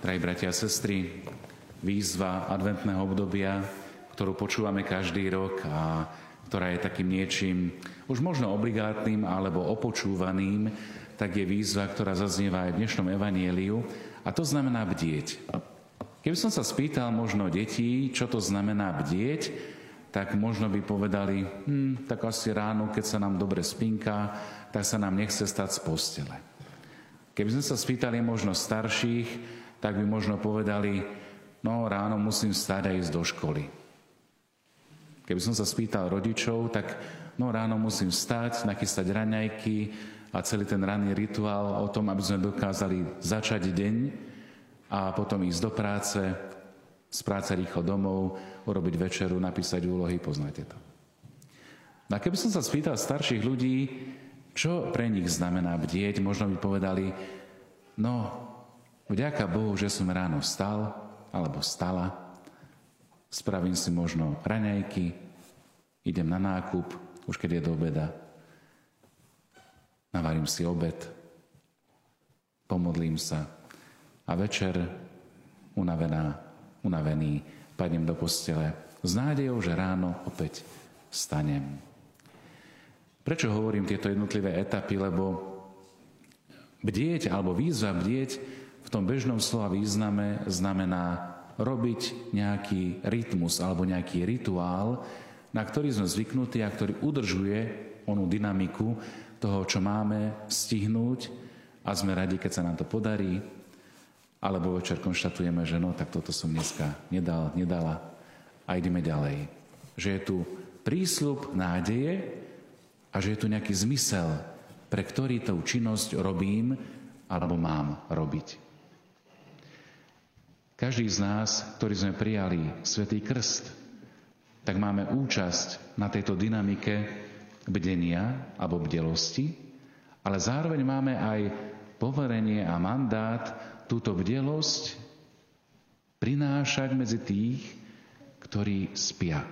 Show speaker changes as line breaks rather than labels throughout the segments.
Drahí bratia a sestry, výzva adventného obdobia, ktorú počúvame každý rok a ktorá je takým niečím už možno obligátnym alebo opočúvaným, tak je výzva, ktorá zaznieva aj v dnešnom evanieliu a to znamená bdieť. Keby som sa spýtal možno detí, čo to znamená bdieť, tak možno by povedali, hm, tak asi ráno, keď sa nám dobre spinká, tak sa nám nechce stať z postele. Keby sme sa spýtali možno starších, tak by možno povedali, no ráno musím stať a ísť do školy. Keby som sa spýtal rodičov, tak no ráno musím stať, nachystať raňajky a celý ten ranný rituál o tom, aby sme dokázali začať deň a potom ísť do práce, z práce rýchlo domov, urobiť večeru, napísať úlohy, poznáte to. No a keby som sa spýtal starších ľudí, čo pre nich znamená bdieť, možno by povedali, no Vďaka Bohu, že som ráno vstal alebo stala, spravím si možno raňajky, idem na nákup, už keď je do obeda, navarím si obed, pomodlím sa a večer unavená, unavený padnem do postele s nádejou, že ráno opäť stanem. Prečo hovorím tieto jednotlivé etapy? Lebo bdieť alebo výzva bdieť v tom bežnom slova význame znamená robiť nejaký rytmus alebo nejaký rituál, na ktorý sme zvyknutí a ktorý udržuje onú dynamiku toho, čo máme stihnúť a sme radi, keď sa nám to podarí, alebo večer konštatujeme, že no, tak toto som dneska nedal, nedala a ideme ďalej. Že je tu prísľub nádeje a že je tu nejaký zmysel, pre ktorý tú činnosť robím alebo mám robiť. Každý z nás, ktorí sme prijali Svetý Krst, tak máme účasť na tejto dynamike bdenia alebo bdelosti, ale zároveň máme aj poverenie a mandát túto bdelosť prinášať medzi tých, ktorí spia.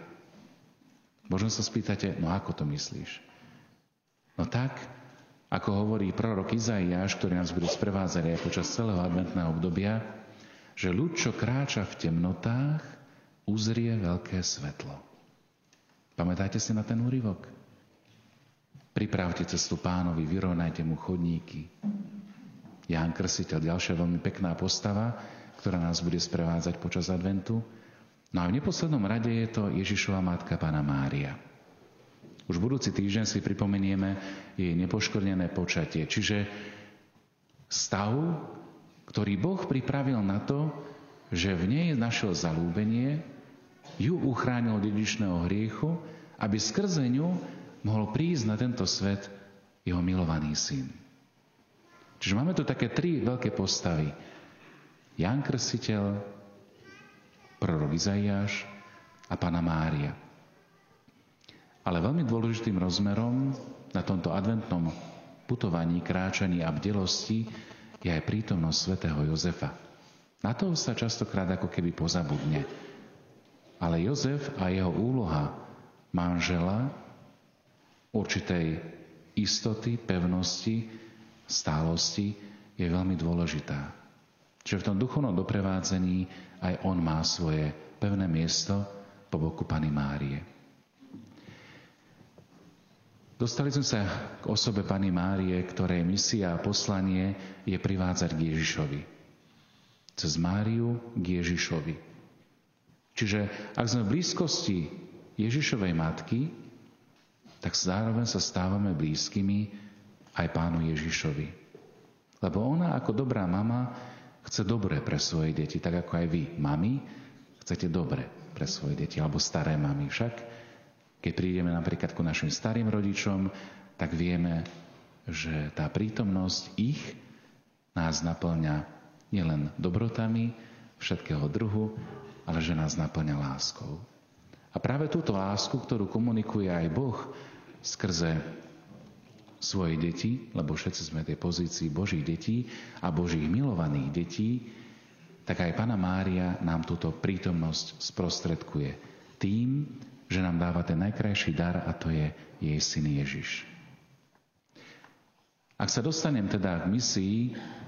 Možno sa spýtate, no ako to myslíš? No tak, ako hovorí prorok Izaiáš, ktorý nás bude sprevádzať aj počas celého adventného obdobia, že ľud, čo kráča v temnotách, uzrie veľké svetlo. Pamätajte si na ten úryvok? Pripravte cestu pánovi, vyrovnajte mu chodníky. Ján Krsiteľ, ďalšia veľmi pekná postava, ktorá nás bude sprevádzať počas adventu. No a v neposlednom rade je to Ježišova matka Pána Mária. Už budúci týždeň si pripomenieme jej nepoškornené počatie, čiže stav, ktorý Boh pripravil na to, že v nej našiel zalúbenie, ju uchránil dedičného hriechu, aby skrze ňu mohol prísť na tento svet jeho milovaný syn. Čiže máme tu také tri veľké postavy. Jan Krsiteľ, prorok Izaiáš a Pana Mária. Ale veľmi dôležitým rozmerom na tomto adventnom putovaní, kráčaní a bdelosti je aj prítomnosť svätého Jozefa. Na to sa častokrát ako keby pozabudne. Ale Jozef a jeho úloha manžela určitej istoty, pevnosti, stálosti je veľmi dôležitá. Čiže v tom duchovnom doprevádzení aj on má svoje pevné miesto po boku Pany Márie. Dostali sme sa k osobe Pani Márie, ktorej misia a poslanie je privádzať k Ježišovi. Cez Máriu k Ježišovi. Čiže ak sme v blízkosti Ježišovej matky, tak zároveň sa stávame blízkymi aj pánu Ježišovi. Lebo ona ako dobrá mama chce dobre pre svoje deti, tak ako aj vy, mami, chcete dobre pre svoje deti, alebo staré mami však. Keď prídeme napríklad ku našim starým rodičom, tak vieme, že tá prítomnosť ich nás naplňa nielen dobrotami všetkého druhu, ale že nás naplňa láskou. A práve túto lásku, ktorú komunikuje aj Boh skrze svoje deti, lebo všetci sme tej pozícii Božích detí a Božích milovaných detí, tak aj Pana Mária nám túto prítomnosť sprostredkuje tým, že nám dáva ten najkrajší dar a to je jej syn Ježiš. Ak sa dostanem teda k misii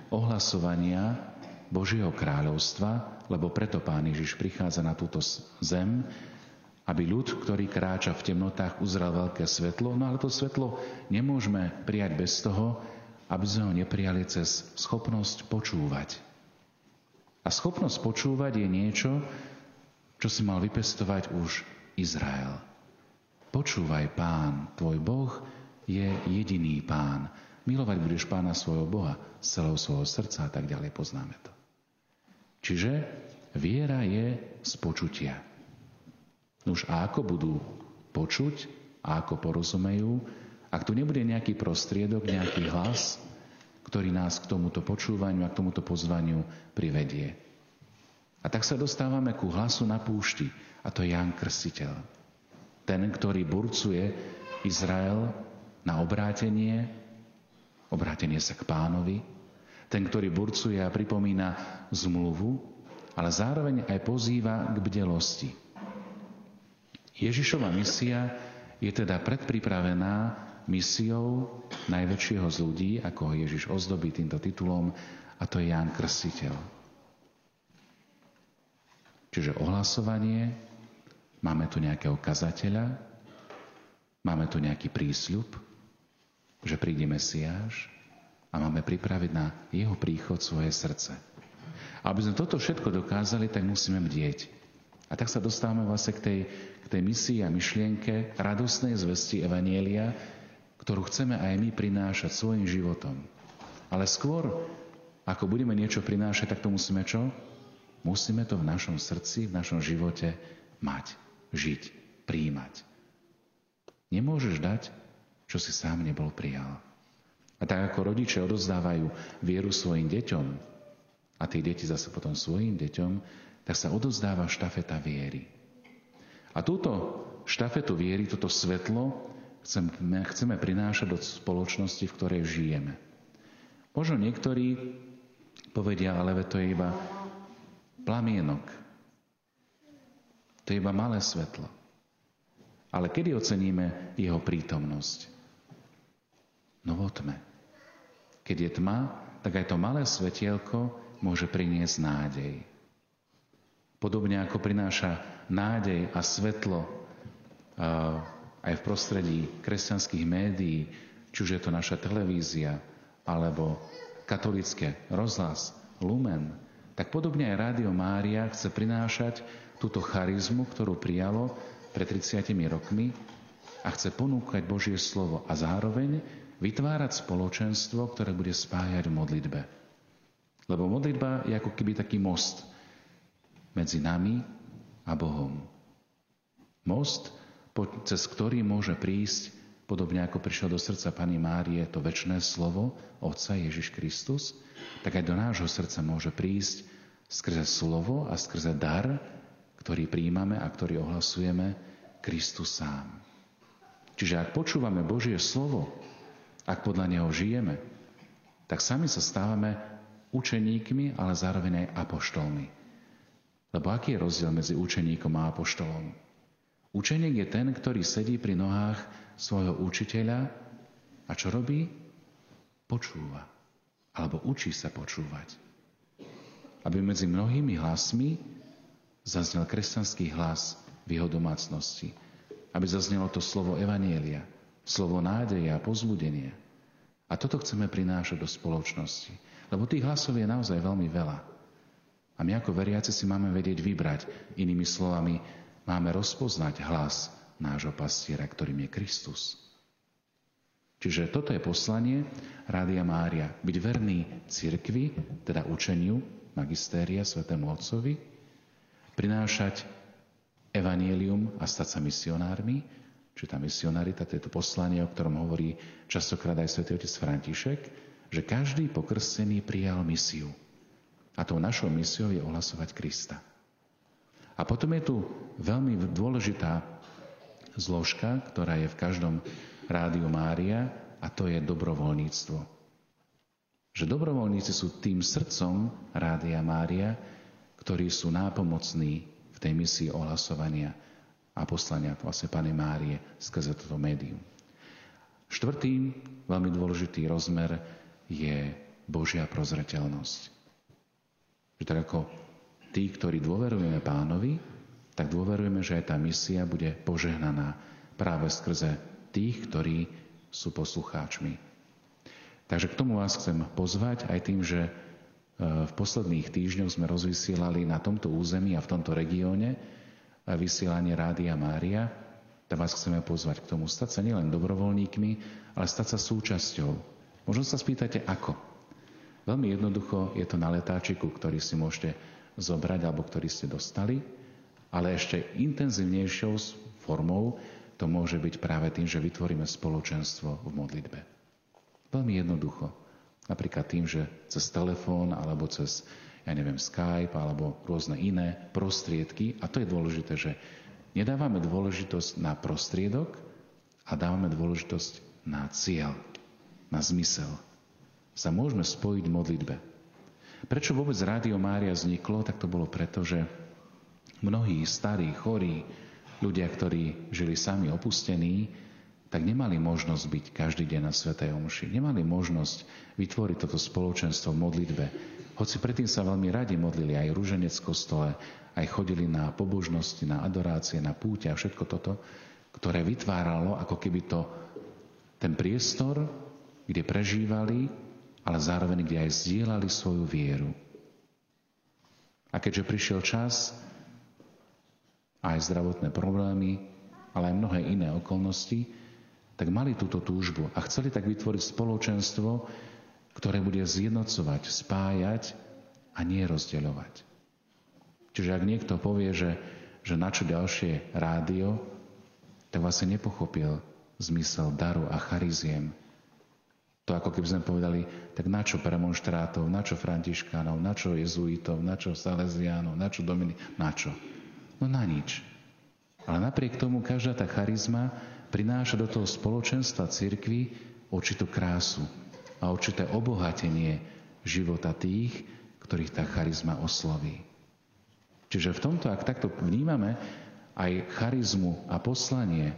ohlasovania Božieho kráľovstva, lebo preto Pán Ježiš prichádza na túto zem, aby ľud, ktorý kráča v temnotách, uzrel veľké svetlo, no ale to svetlo nemôžeme prijať bez toho, aby sme ho neprijali cez schopnosť počúvať. A schopnosť počúvať je niečo, čo si mal vypestovať už Izrael. Počúvaj, pán, tvoj Boh je jediný pán. Milovať budeš pána svojho Boha z celého svojho srdca a tak ďalej poznáme to. Čiže viera je z počutia. Už a ako budú počuť a ako porozumejú, ak tu nebude nejaký prostriedok, nejaký hlas, ktorý nás k tomuto počúvaniu a k tomuto pozvaniu privedie. A tak sa dostávame ku hlasu na púšti, a to je Jan Krstiteľ. Ten, ktorý burcuje Izrael na obrátenie, obrátenie sa k pánovi, ten, ktorý burcuje a pripomína zmluvu, ale zároveň aj pozýva k bdelosti. Ježišova misia je teda predpripravená misiou najväčšieho z ľudí, ako ho Ježiš ozdobí týmto titulom, a to je Ján Krstiteľ. Čiže ohlasovanie, máme tu nejakého kazateľa, máme tu nejaký prísľub, že príde Mesiáš a máme pripraviť na jeho príchod svoje srdce. Aby sme toto všetko dokázali, tak musíme bdieť. A tak sa dostávame vlastne k tej, k tej misii a myšlienke radosnej zvesti Evanielia, ktorú chceme aj my prinášať svojim životom. Ale skôr, ako budeme niečo prinášať, tak to musíme čo? Musíme to v našom srdci, v našom živote mať, žiť, príjmať. Nemôžeš dať, čo si sám nebol prijal. A tak ako rodičia odozdávajú vieru svojim deťom a tie deti zase potom svojim deťom, tak sa odozdáva štafeta viery. A túto štafetu viery, toto svetlo chceme, chceme prinášať do spoločnosti, v ktorej žijeme. Možno niektorí povedia, ale to je iba plamienok. To je iba malé svetlo. Ale kedy oceníme jeho prítomnosť? No vo tme. Keď je tma, tak aj to malé svetielko môže priniesť nádej. Podobne ako prináša nádej a svetlo aj v prostredí kresťanských médií, či už je to naša televízia, alebo katolické rozhlas, Lumen, tak podobne aj Rádio Mária chce prinášať túto charizmu, ktorú prijalo pred 30 rokmi a chce ponúkať Božie slovo a zároveň vytvárať spoločenstvo, ktoré bude spájať v modlitbe. Lebo modlitba je ako keby taký most medzi nami a Bohom. Most, cez ktorý môže prísť, podobne ako prišiel do srdca Pani Márie to väčšné slovo Otca Ježiš Kristus, tak aj do nášho srdca môže prísť skrze slovo a skrze dar, ktorý príjmame a ktorý ohlasujeme, Kristus sám. Čiže ak počúvame Božie slovo, ak podľa neho žijeme, tak sami sa stávame učeníkmi, ale zároveň aj apoštolmi. Lebo aký je rozdiel medzi učeníkom a apoštolom? Učeník je ten, ktorý sedí pri nohách svojho učiteľa a čo robí? Počúva. Alebo učí sa počúvať. Aby medzi mnohými hlasmi zaznel kresťanský hlas v jeho domácnosti. Aby zaznelo to slovo Evanielia, slovo nádeja a pozbudenia. A toto chceme prinášať do spoločnosti. Lebo tých hlasov je naozaj veľmi veľa. A my ako veriaci si máme vedieť vybrať. Inými slovami, máme rozpoznať hlas nášho pastiera, ktorým je Kristus. Čiže toto je poslanie Rádia Mária. Byť verný cirkvi, teda učeniu magistéria svetému Otcovi, prinášať evanielium a stať sa misionármi, či tá misionarita, to je to poslanie, o ktorom hovorí častokrát aj svätý otec František, že každý pokrstený prijal misiu. A tou našou misiou je ohlasovať Krista. A potom je tu veľmi dôležitá zložka, ktorá je v každom rádiu Mária, a to je dobrovoľníctvo. Že dobrovoľníci sú tým srdcom Rádia Mária, ktorí sú nápomocní v tej misii ohlasovania a poslania vlastne Pane Márie skrze toto médium. Štvrtý veľmi dôležitý rozmer je Božia prozreteľnosť. Že tak ako tí, ktorí dôverujeme pánovi, tak dôverujeme, že aj tá misia bude požehnaná práve skrze tých, ktorí sú poslucháčmi. Takže k tomu vás chcem pozvať aj tým, že v posledných týždňoch sme rozvysielali na tomto území a v tomto regióne vysielanie Rádia Mária, tak vás chceme pozvať k tomu stať sa nielen dobrovoľníkmi, ale stať sa súčasťou. Možno sa spýtate, ako? Veľmi jednoducho je to na letáčiku, ktorý si môžete zobrať alebo ktorý ste dostali, ale ešte intenzívnejšou formou to môže byť práve tým, že vytvoríme spoločenstvo v modlitbe. Veľmi jednoducho. Napríklad tým, že cez telefón alebo cez, ja neviem, Skype alebo rôzne iné prostriedky. A to je dôležité, že nedávame dôležitosť na prostriedok a dávame dôležitosť na cieľ, na zmysel. Sa môžeme spojiť v modlitbe. Prečo vôbec Rádio Mária vzniklo, tak to bolo preto, že mnohí starí, chorí, ľudia, ktorí žili sami opustení, tak nemali možnosť byť každý deň na Svetej Omši. Nemali možnosť vytvoriť toto spoločenstvo v modlitbe. Hoci predtým sa veľmi radi modlili aj rúženec v kostole, aj chodili na pobožnosti, na adorácie, na púte a všetko toto, ktoré vytváralo ako keby to ten priestor, kde prežívali ale zároveň kde aj zdieľali svoju vieru. A keďže prišiel čas, aj zdravotné problémy, ale aj mnohé iné okolnosti, tak mali túto túžbu a chceli tak vytvoriť spoločenstvo, ktoré bude zjednocovať, spájať a nie rozdeľovať. Čiže ak niekto povie, že, že na čo ďalšie rádio, tak vlastne nepochopil zmysel daru a chariziem, to ako keby sme povedali, tak na čo premonštrátov, na čo františkánov, na čo jezuitov, na čo salesiánov, na čo dominy, na čo? No na nič. Ale napriek tomu každá tá charizma prináša do toho spoločenstva cirkvi určitú krásu a určité obohatenie života tých, ktorých tá charizma osloví. Čiže v tomto, ak takto vnímame aj charizmu a poslanie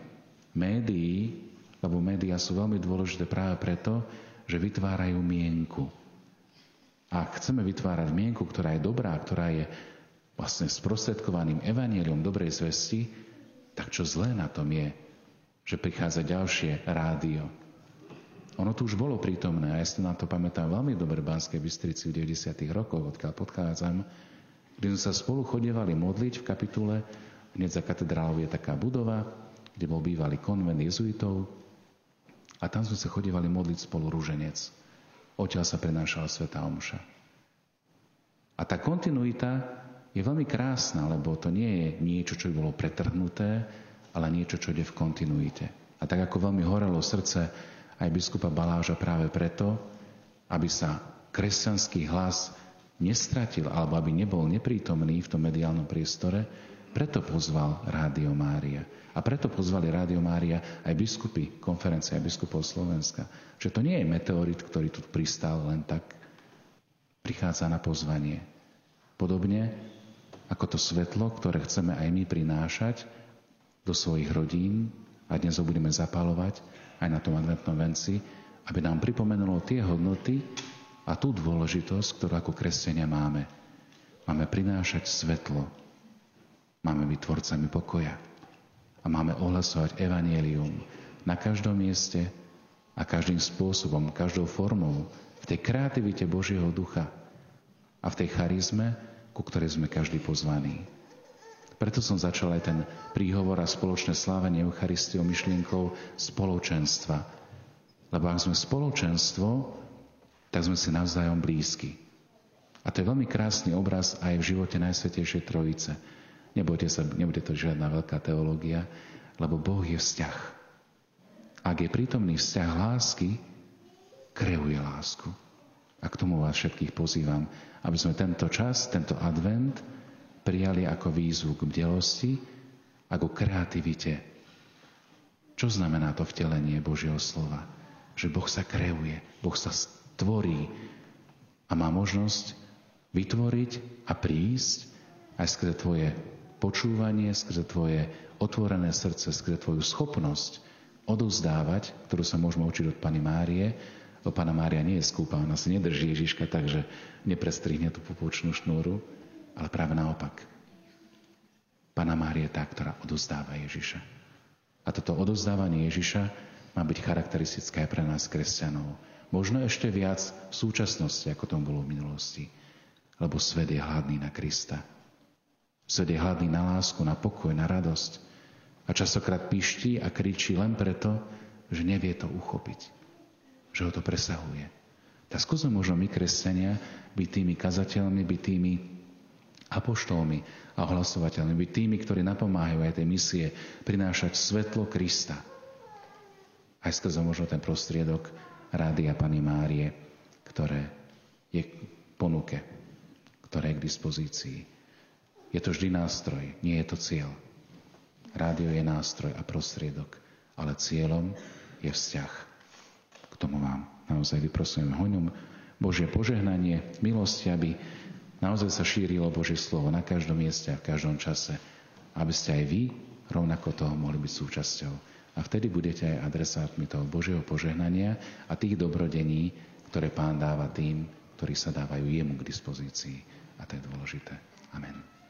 médií, lebo médiá sú veľmi dôležité práve preto, že vytvárajú mienku. A ak chceme vytvárať mienku, ktorá je dobrá, ktorá je vlastne sprostredkovaným evanieliom dobrej zvesti, tak čo zlé na tom je, že prichádza ďalšie rádio. Ono tu už bolo prítomné, a ja si na to pamätám veľmi dobre Banskej Bystrici v 90. rokoch, odkiaľ podchádzam, kde sme sa spolu chodievali modliť v kapitule, hneď za katedrálou je taká budova, kde bol bývalý konvent jezuitov, a tam sme sa chodívali modliť spolu rúženec. Odtiaľ sa prenášala Sveta Omša. A tá kontinuita je veľmi krásna, lebo to nie je niečo, čo by bolo pretrhnuté, ale niečo, čo ide v kontinuite. A tak ako veľmi horelo srdce aj biskupa Baláža práve preto, aby sa kresťanský hlas nestratil alebo aby nebol neprítomný v tom mediálnom priestore, preto pozval Rádio Mária. A preto pozvali Rádio Mária aj biskupy, konferencia aj biskupov Slovenska. Že to nie je meteorit, ktorý tu pristal len tak. Prichádza na pozvanie. Podobne ako to svetlo, ktoré chceme aj my prinášať do svojich rodín, a dnes ho budeme zapalovať aj na tom adventnom venci, aby nám pripomenulo tie hodnoty a tú dôležitosť, ktorú ako kresťania máme. Máme prinášať svetlo, Máme byť tvorcami pokoja. A máme ohlasovať evanielium na každom mieste a každým spôsobom, každou formou, v tej kreativite Božieho ducha a v tej charizme, ku ktorej sme každý pozvaní. Preto som začal aj ten príhovor a spoločné slávenie Eucharistiou myšlienkou spoločenstva. Lebo ak sme spoločenstvo, tak sme si navzájom blízky. A to je veľmi krásny obraz aj v živote Najsvetejšej Trojice. Nebojte sa, nebude to žiadna veľká teológia, lebo Boh je vzťah. Ak je prítomný vzťah lásky, kreuje lásku. A k tomu vás všetkých pozývam, aby sme tento čas, tento advent prijali ako výzvu k bdelosti a k kreativite. Čo znamená to vtelenie Božieho slova? Že Boh sa kreuje, Boh sa stvorí a má možnosť vytvoriť a prísť aj skrze tvoje počúvanie, skrze tvoje otvorené srdce, skrze tvoju schopnosť odovzdávať, ktorú sa môžeme učiť od Pany Márie, Lebo Pána Mária nie je skúpa, ona si nedrží Ježiška tak, že neprestrihne tú pupočnú šnúru, ale práve naopak. Pána Mária je tá, ktorá odozdáva Ježiša. A toto odozdávanie Ježiša má byť charakteristické pre nás, kresťanov. Možno ešte viac v súčasnosti, ako tomu bolo v minulosti. Lebo svet je hladný na Krista. Svet je hladný na lásku, na pokoj, na radosť. A častokrát pišti a kričí len preto, že nevie to uchopiť že ho to presahuje. Tak skúsme možno my, kresťania, byť tými kazateľmi, byť tými apoštolmi a ohlasovateľmi, byť tými, ktorí napomáhajú aj tej misie, prinášať svetlo Krista. Aj skrze možno ten prostriedok Rádia Pany Márie, ktoré je k ponuke, ktoré je k dispozícii. Je to vždy nástroj, nie je to cieľ. Rádio je nástroj a prostriedok, ale cieľom je vzťah tomu vám naozaj vyprosujem hojnom Božie požehnanie, milosti, aby naozaj sa šírilo Božie slovo na každom mieste a v každom čase, aby ste aj vy rovnako toho mohli byť súčasťou. A vtedy budete aj adresátmi toho Božieho požehnania a tých dobrodení, ktoré Pán dáva tým, ktorí sa dávajú jemu k dispozícii. A to je dôležité. Amen.